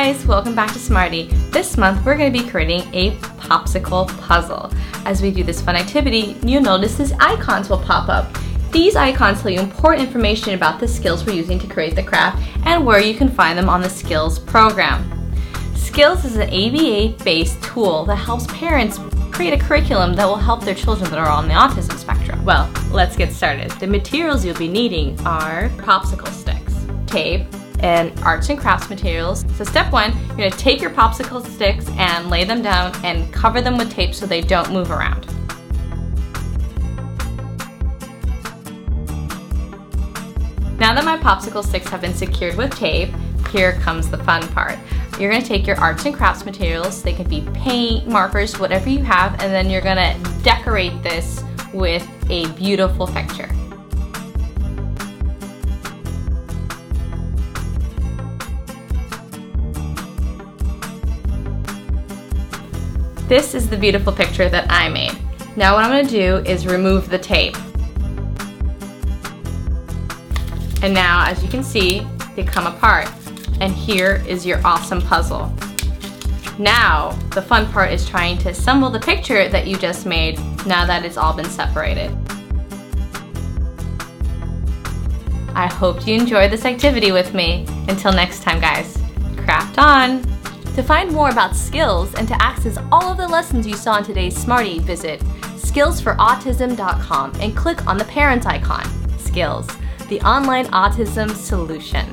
guys, welcome back to Smarty. This month we're going to be creating a popsicle puzzle. As we do this fun activity, you'll notice these icons will pop up. These icons tell you important information about the skills we're using to create the craft and where you can find them on the Skills program. Skills is an ABA-based tool that helps parents create a curriculum that will help their children that are on the autism spectrum. Well, let's get started. The materials you'll be needing are popsicle sticks, tape, and arts and crafts materials. So step one, you're gonna take your popsicle sticks and lay them down and cover them with tape so they don't move around. Now that my popsicle sticks have been secured with tape, here comes the fun part. You're gonna take your arts and crafts materials, they can be paint, markers, whatever you have, and then you're gonna decorate this with a beautiful picture. This is the beautiful picture that I made. Now what I'm gonna do is remove the tape. And now, as you can see, they come apart. And here is your awesome puzzle. Now, the fun part is trying to assemble the picture that you just made now that it's all been separated. I hope you enjoyed this activity with me. Until next time, guys, craft on! To find more about skills and to access all of the lessons you saw in today's Smarty, visit skillsforautism.com and click on the parent icon, Skills, the online autism solution.